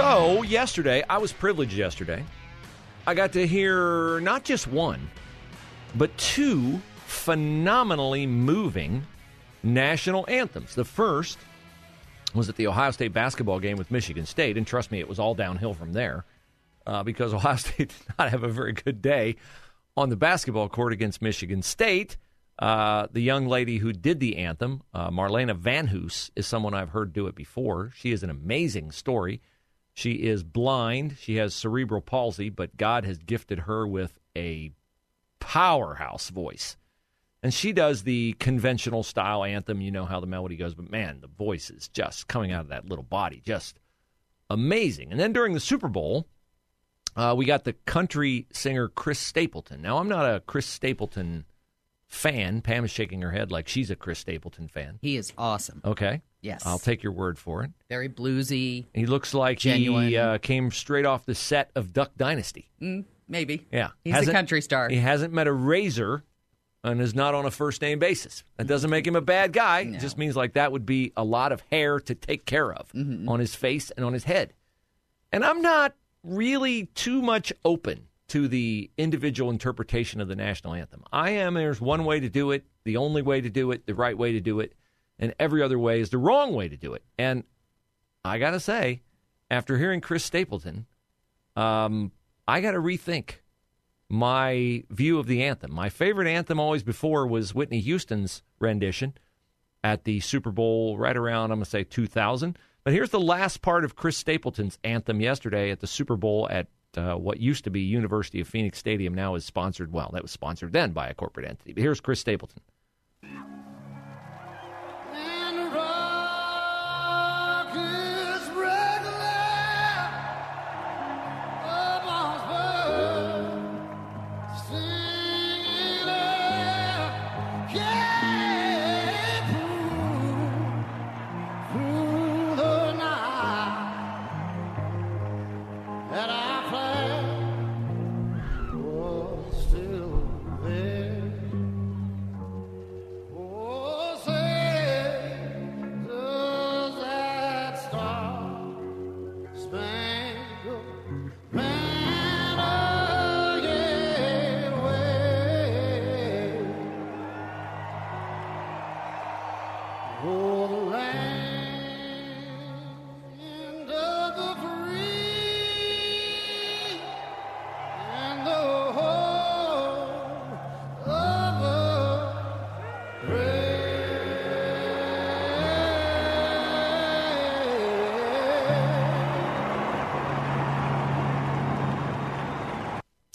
So, yesterday, I was privileged yesterday. I got to hear not just one, but two phenomenally moving national anthems. The first was at the Ohio State basketball game with Michigan State, and trust me, it was all downhill from there uh, because Ohio State did not have a very good day on the basketball court against Michigan State. Uh, the young lady who did the anthem, uh, Marlana VanHoose, is someone I've heard do it before. She is an amazing story. She is blind. She has cerebral palsy, but God has gifted her with a powerhouse voice. And she does the conventional style anthem. You know how the melody goes, but man, the voice is just coming out of that little body. Just amazing. And then during the Super Bowl, uh, we got the country singer Chris Stapleton. Now, I'm not a Chris Stapleton fan. Pam is shaking her head like she's a Chris Stapleton fan. He is awesome. Okay. Yes. I'll take your word for it. Very bluesy. He looks like Genuine. he uh, came straight off the set of Duck Dynasty. Mm, maybe. Yeah. He's a Hasn't- country star. He hasn't met a razor and is not on a first name basis. That doesn't make him a bad guy. It just means like that would be a lot of hair to take care of Mm-hmm. on his face and on his head. And I'm not really too much open to the individual interpretation of the national anthem. I am there's one way to do it, the only way to do it, the right way to do it, and every other way is the wrong way to do it. And I got to say, after hearing Chris Stapleton, um, I got to rethink my view of the anthem. My favorite anthem always before was Whitney Houston's rendition at the Super Bowl right around, I'm going to say 2000. But here's the last part of Chris Stapleton's anthem yesterday at the Super Bowl at uh, what used to be University of Phoenix Stadium, now is sponsored, well, that was sponsored then by a corporate entity. But here's Chris Stapleton.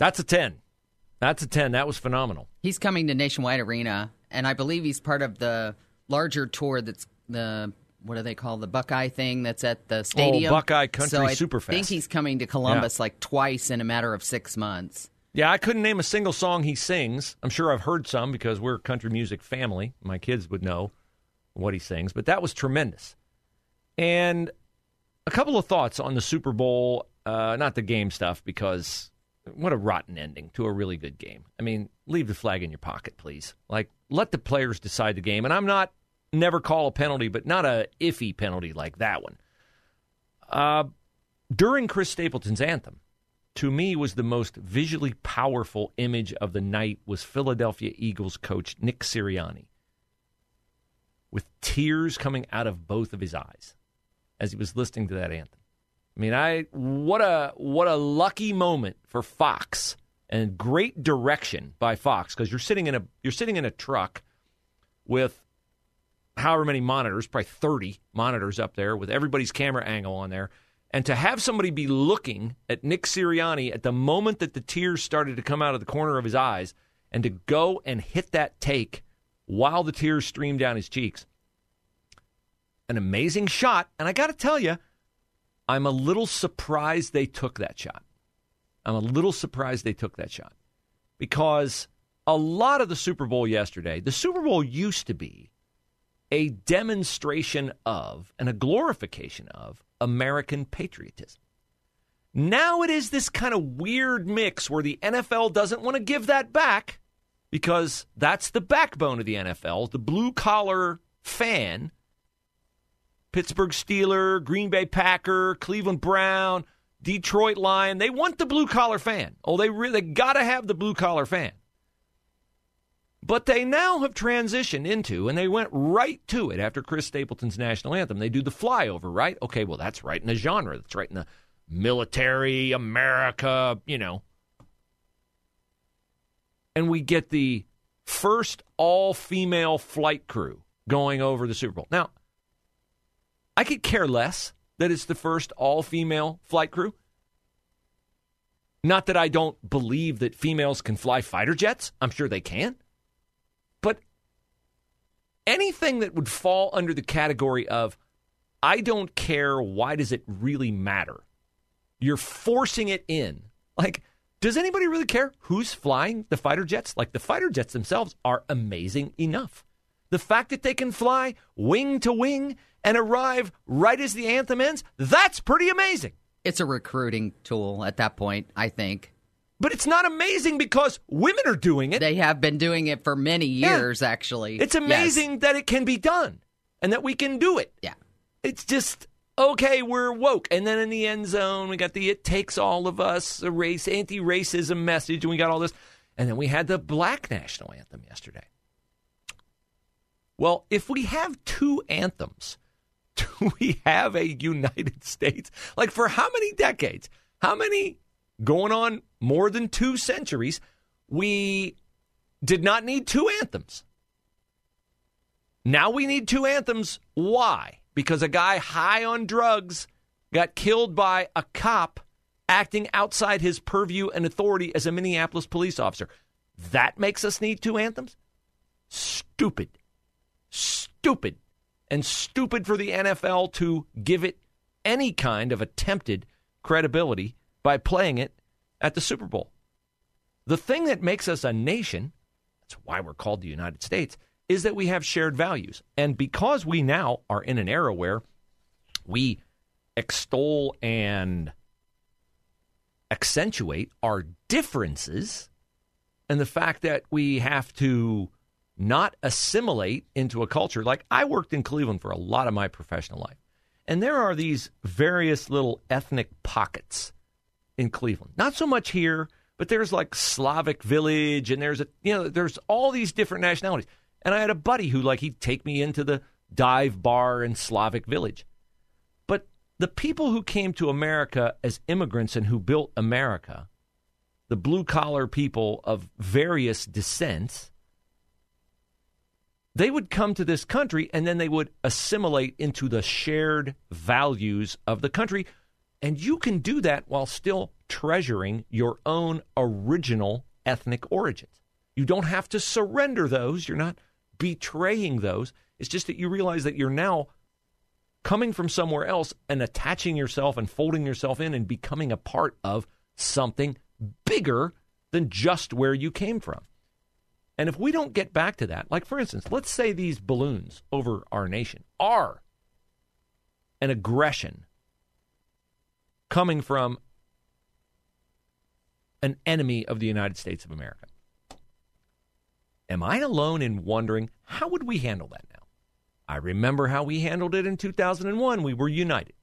That's a 10. That's a 10. That was phenomenal. He's coming to Nationwide Arena, and I believe he's part of the larger tour that's the what do they call the Buckeye thing that's at the stadium? Oh, Buckeye Country so I Superfest. think he's coming to Columbus like twice in a matter of six months. Yeah, I couldn't name a single song he sings. I'm sure I've heard some because we're a country music family. My kids would know what he sings, but that was tremendous. And a couple of thoughts on the Super Bowl, uh, not the game stuff, because what a rotten ending to a really good game. I mean, leave the flag in your pocket, please. Like, let the players decide the game. And I'm not never call a penalty, but not a iffy penalty like that one. Uh, during Chris Stapleton's anthem, to me was the most visually powerful image of the night was Philadelphia Eagles coach Nick Sirianni with tears coming out of both of his eyes as he was listening to that anthem. I mean, I what a what a lucky moment for Fox and great direction by Fox because you're sitting in a you're sitting in a truck with however many monitors, probably 30 monitors up there with everybody's camera angle on there. And to have somebody be looking at Nick Sirianni at the moment that the tears started to come out of the corner of his eyes and to go and hit that take while the tears streamed down his cheeks. An amazing shot. And I got to tell you, I'm a little surprised they took that shot. I'm a little surprised they took that shot because a lot of the Super Bowl yesterday, the Super Bowl used to be a demonstration of and a glorification of American patriotism. Now it is this kind of weird mix where the NFL doesn't want to give that back because that's the backbone of the NFL, the blue collar fan. Pittsburgh Steeler, Green Bay Packer, Cleveland Brown, Detroit Lion. They want the blue collar fan. Oh, they really got to have the blue collar fan. But they now have transitioned into, and they went right to it after Chris Stapleton's national anthem. They do the flyover, right? Okay, well, that's right in the genre. That's right in the military, America, you know. And we get the first all female flight crew going over the Super Bowl. Now, I could care less that it's the first all female flight crew. Not that I don't believe that females can fly fighter jets, I'm sure they can. But anything that would fall under the category of, I don't care, why does it really matter? You're forcing it in. Like, does anybody really care who's flying the fighter jets? Like, the fighter jets themselves are amazing enough. The fact that they can fly wing to wing and arrive right as the anthem ends, that's pretty amazing. It's a recruiting tool at that point, I think. But it's not amazing because women are doing it. They have been doing it for many Yeah. years, actually. It's Yes. amazing that it can be done and that we can do it. Yeah. It's just okay, we're woke. And then in the end zone, we got the it takes all of us, a race anti-racism message, and we got all this. And then we had the black national anthem yesterday. Well, if we have two anthems, do we have a United States? Like for how many decades? How many going on more than two centuries? We did not need two anthems. Now we need two anthems. Why? Because a guy high on drugs got killed by a cop acting outside his purview and authority as a Minneapolis police officer. That makes us need two anthems? Stupid. Stupid. And stupid for the NFL to give it any kind of attempted credibility by playing it at the Super Bowl. The thing that makes us a nation, that's why we're called the United States, is that we have shared values. And because we now are in an era where we extol and accentuate our differences and the fact that we have to not assimilate into a culture. Like I worked in Cleveland for a lot of my professional life. And there are these various little ethnic pockets in Cleveland. Not so much here, but there's like Slavic Village and there's a you know there's all these different nationalities. And I had a buddy who like he'd take me into the dive bar in Slavic Village. But the people who came to America as immigrants and who built America, the blue collar people of various descents, they would come to this country and then they would assimilate into the shared values of the country. And you can do that while still treasuring your own original ethnic origins. You don't have to surrender those. You're not betraying those. It's just that you realize that you're now coming from somewhere else and attaching yourself and folding yourself in and becoming a part of something bigger than just where you came from. And if we don't get back to that, like for instance, let's say these balloons over our nation are an aggression coming from an enemy of the United States of America. Am I alone in wondering how would we handle that now? I remember how we handled it in 2001. We were united.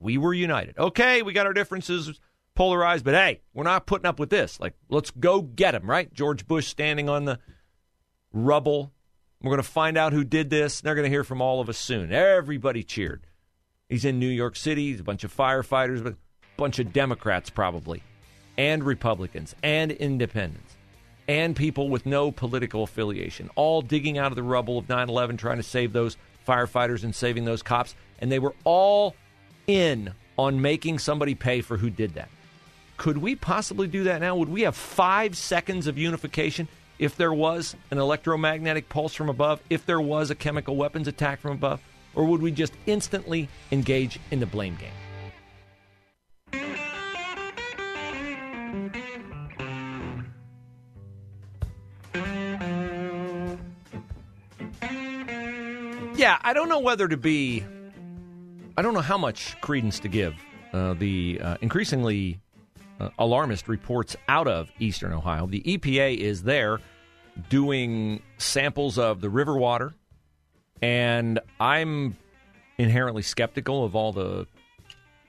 We were united. Okay, we got our differences polarized, but hey, we're not putting up with this. Like, let's go get him, right? George Bush standing on the rubble. We're going to find out who did this. They're going to hear from all of us soon. Everybody cheered. He's in New York City. He's a bunch of firefighters, but a bunch of Democrats probably, and Republicans, and independents, and people with no political affiliation, all digging out of the rubble of 9 11, trying to save those firefighters and saving those cops. And they were all in on making somebody pay for who did that. Could we possibly do that now? Would we have five seconds of unification if there was an electromagnetic pulse from above, if there was a chemical weapons attack from above? Or would we just instantly engage in the blame game? Yeah, I don't know whether to be. I don't know how much credence to give uh, the uh, increasingly uh, alarmist reports out of eastern Ohio. The EPA is there doing samples of the river water, and I'm inherently skeptical of all the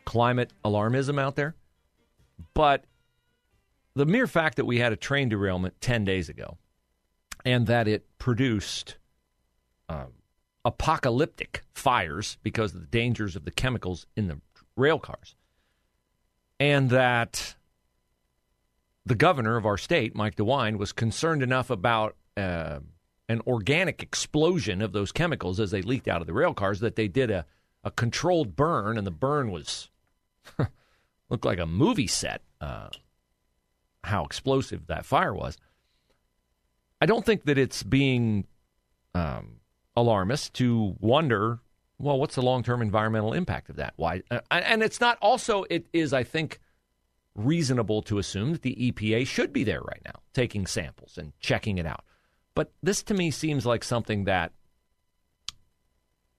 climate alarmism out there. But the mere fact that we had a train derailment 10 days ago and that it produced um, apocalyptic fires because of the dangers of the chemicals in the rail cars, and that the governor of our state, Mike DeWine, was concerned enough about uh, an organic explosion of those chemicals as they leaked out of the rail cars that they did a, a controlled burn, and the burn was looked like a movie set. Uh, how explosive that fire was. I don't think that it's being um, alarmist to wonder, well, what's the long term environmental impact of that? Why? Uh, and it's not also, it is, I think, reasonable to assume that the EPA should be there right now, taking samples and checking it out. But this to me seems like something that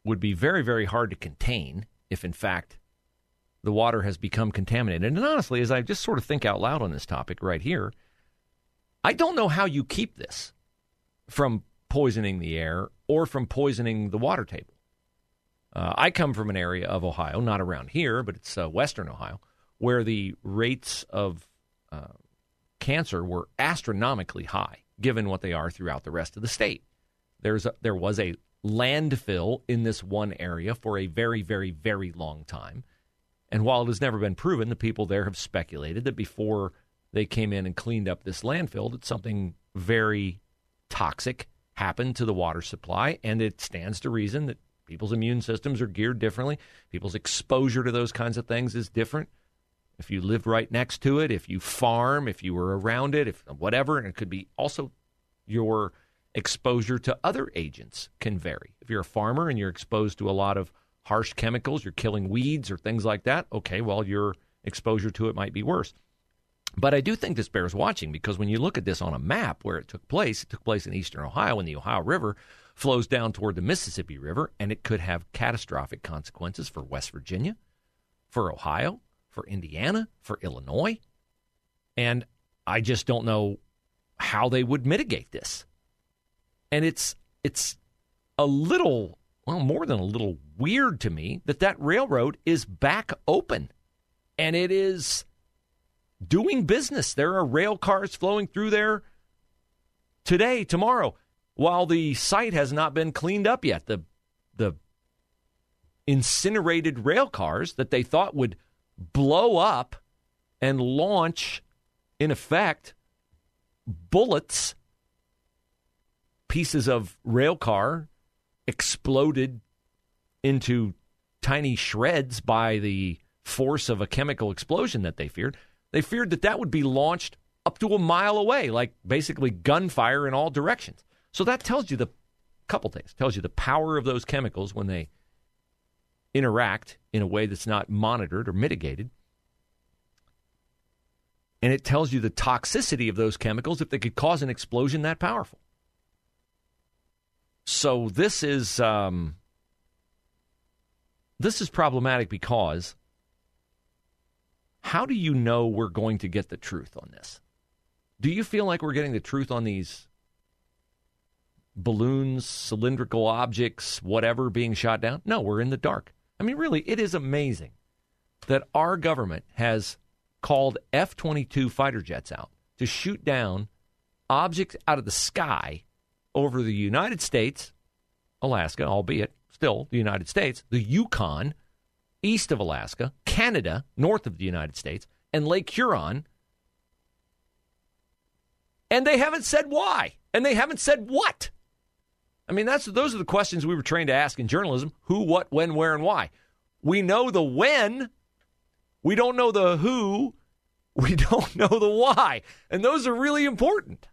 would be very, very hard to contain if, in fact, the water has become contaminated. And honestly, as I just sort of think out loud on this topic right here, I don't know how you keep this from poisoning the air or from poisoning the water table. Uh, I come from an area of Ohio, not around here, but it's uh, Western Ohio, where the rates of uh, cancer were astronomically high, given what they are throughout the rest of the state. There's a, there was a landfill in this one area for a very, very, very long time. And while it has never been proven, the people there have speculated that before they came in and cleaned up this landfill, that something very toxic happened to the water supply. And it stands to reason that people's immune systems are geared differently. People's exposure to those kinds of things is different. If you live right next to it, if you farm, if you were around it, if whatever, and it could be also your exposure to other agents can vary. If you're a farmer and you're exposed to a lot of harsh chemicals, you're killing weeds or things like that, okay, well, your exposure to it might be worse. But I do think this bears watching because when you look at this on a map where it took place, it took place in eastern Ohio when the Ohio River flows down toward the Mississippi River, and it could have catastrophic consequences for West Virginia, for Ohio, for Indiana, for Illinois. And I just don't know how they would mitigate this. And it's it's a little well, more than a little weird to me that that railroad is back open and it is doing business. There are rail cars flowing through there today, tomorrow, while the site has not been cleaned up yet. The the incinerated rail cars that they thought would blow up and launch in effect bullets pieces of rail car exploded into tiny shreds by the force of a chemical explosion that they feared. They feared that that would be launched up to a mile away, like basically gunfire in all directions. So that tells you the couple things. Tells you the power of those chemicals when they interact in a way that's not monitored or mitigated. And it tells you the toxicity of those chemicals if they could cause an explosion that powerful. So this is um, this is problematic because how do you know we're going to get the truth on this? Do you feel like we're getting the truth on these balloons, cylindrical objects, whatever being shot down? No, we're in the dark. I mean, really, it is amazing that our government has called F 22 fighter jets out to shoot down objects out of the sky over the United States, Alaska, albeit still the United States, the Yukon, east of Alaska, Canada, north of the United States, and Lake Huron. And they haven't said why. And they haven't said what. I mean, that's those are the questions we were trained to ask in journalism who, what, when, where, and why. We know the when, we don't know the who, we don't know the why. And those are really important.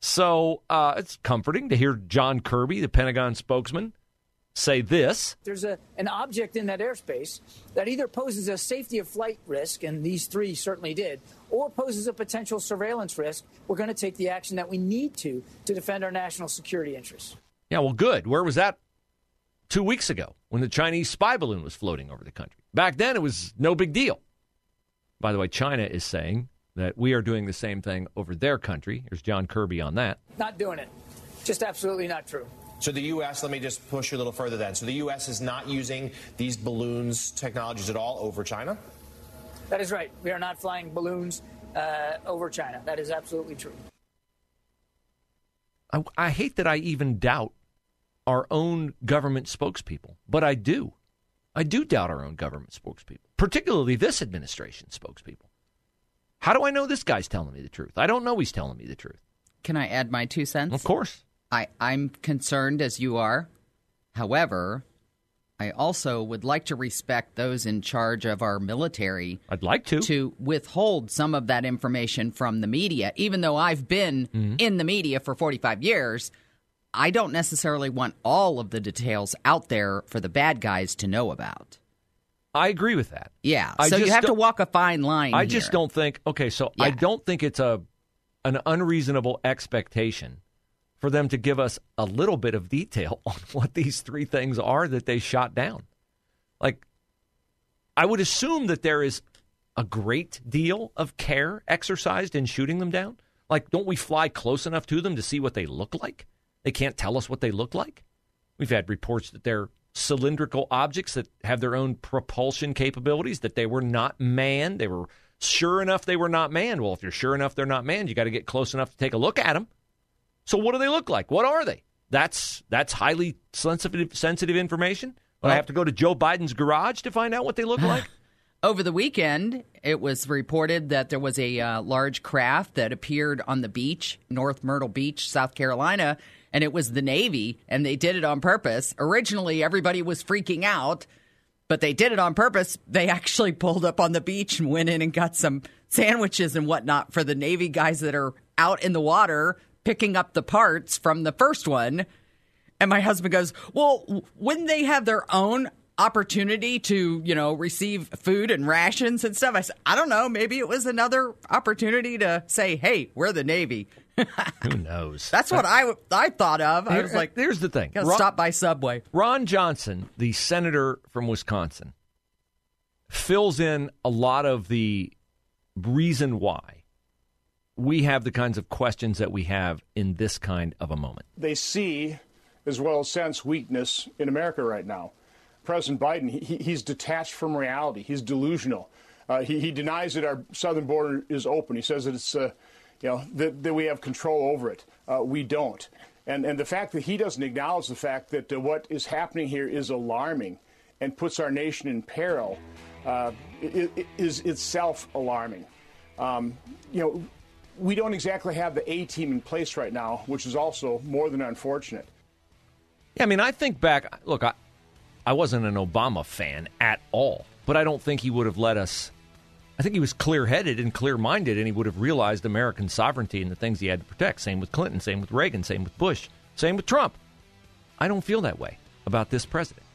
So uh, it's comforting to hear John Kirby, the Pentagon spokesman, say this. There's a, an object in that airspace that either poses a safety of flight risk, and these three certainly did, or poses a potential surveillance risk. We're going to take the action that we need to to defend our national security interests. Yeah, well, good. Where was that two weeks ago when the Chinese spy balloon was floating over the country? Back then, it was no big deal. By the way, China is saying that we are doing the same thing over their country. Here's John Kirby on that. Not doing it. Just absolutely not true. So the U.S. Let me just push you a little further. Then, so the U.S. is not using these balloons technologies at all over China. That is right. We are not flying balloons uh, over China. That is absolutely true. I, I hate that I even doubt our own government spokespeople, but I do. I do doubt our own government spokespeople, particularly this administration spokespeople. How do I know this guy's telling me the truth? I don't know he's telling me the truth. Can I add my two cents? Of course. I, I'm concerned as you are. However, I also would like to respect those in charge of our military I'd like to. to withhold some of that information from the media. Even though I've been Mm-hmm. in the media for 45 years, I don't necessarily want all of the details out there for the bad guys to know about. I agree with that. Yeah. I so you have to walk a fine line. I just don't think. Okay, so I don't think it's a an unreasonable expectation for them to give us a little bit of detail on what these three things are that they shot down. Like, I would assume that there is a great deal of care exercised in shooting them down. Like, don't we fly close enough to them to see what they look like? They can't tell us what they look like. We've had reports that they're cylindrical objects that have their own propulsion capabilities, that they were not manned. They were sure enough they were not manned. Well, if you're sure enough they're not manned, you got to get close enough to take a look at them. So, what do they look like? What are they? That's that's highly sensitive sensitive information. But I have to go to Joe Biden's garage to find out what they look like. Over the weekend, it was reported that there was a uh, large craft that appeared on the beach, North Myrtle Beach, South Carolina, and it was the Navy, and they did it on purpose. Originally, everybody was freaking out, but they did it on purpose. They actually pulled up on the beach and went in and got some sandwiches and whatnot for the Navy guys that are out in the water picking up the parts from the first one. And my husband goes, Well, wouldn't they have their own opportunity to, you know, receive food and rations and stuff? I said, I don't know. Maybe it was another opportunity to say, Hey, we're the Navy. Who knows? That's what I, I thought of. I was like, here's the thing. Ron- stop by Subway. Ron Johnson, the senator from Wisconsin, fills in a lot of the reason why we have the kinds of questions that we have in this kind of a moment. they see as well as sense weakness in America right now. President Biden, he, he's detached from reality. He's delusional. Uh, he, he denies that our southern border is open. He says that it's, uh, you know, that, that we have control over it. Uh, we don't. And, and the fact that he doesn't acknowledge the fact that uh, what is happening here is alarming and puts our nation in peril uh, i- i- is itself alarming. Um, you know, we don't exactly have the A team in place right now, which is also more than unfortunate. Yeah, I mean, I think back. Look, I, I wasn't an Obama fan at all, but I don't think he would have let us. I think he was clear headed and clear minded, and he would have realized American sovereignty and the things he had to protect. Same with Clinton, same with Reagan, same with Bush, same with Trump. I don't feel that way about this president.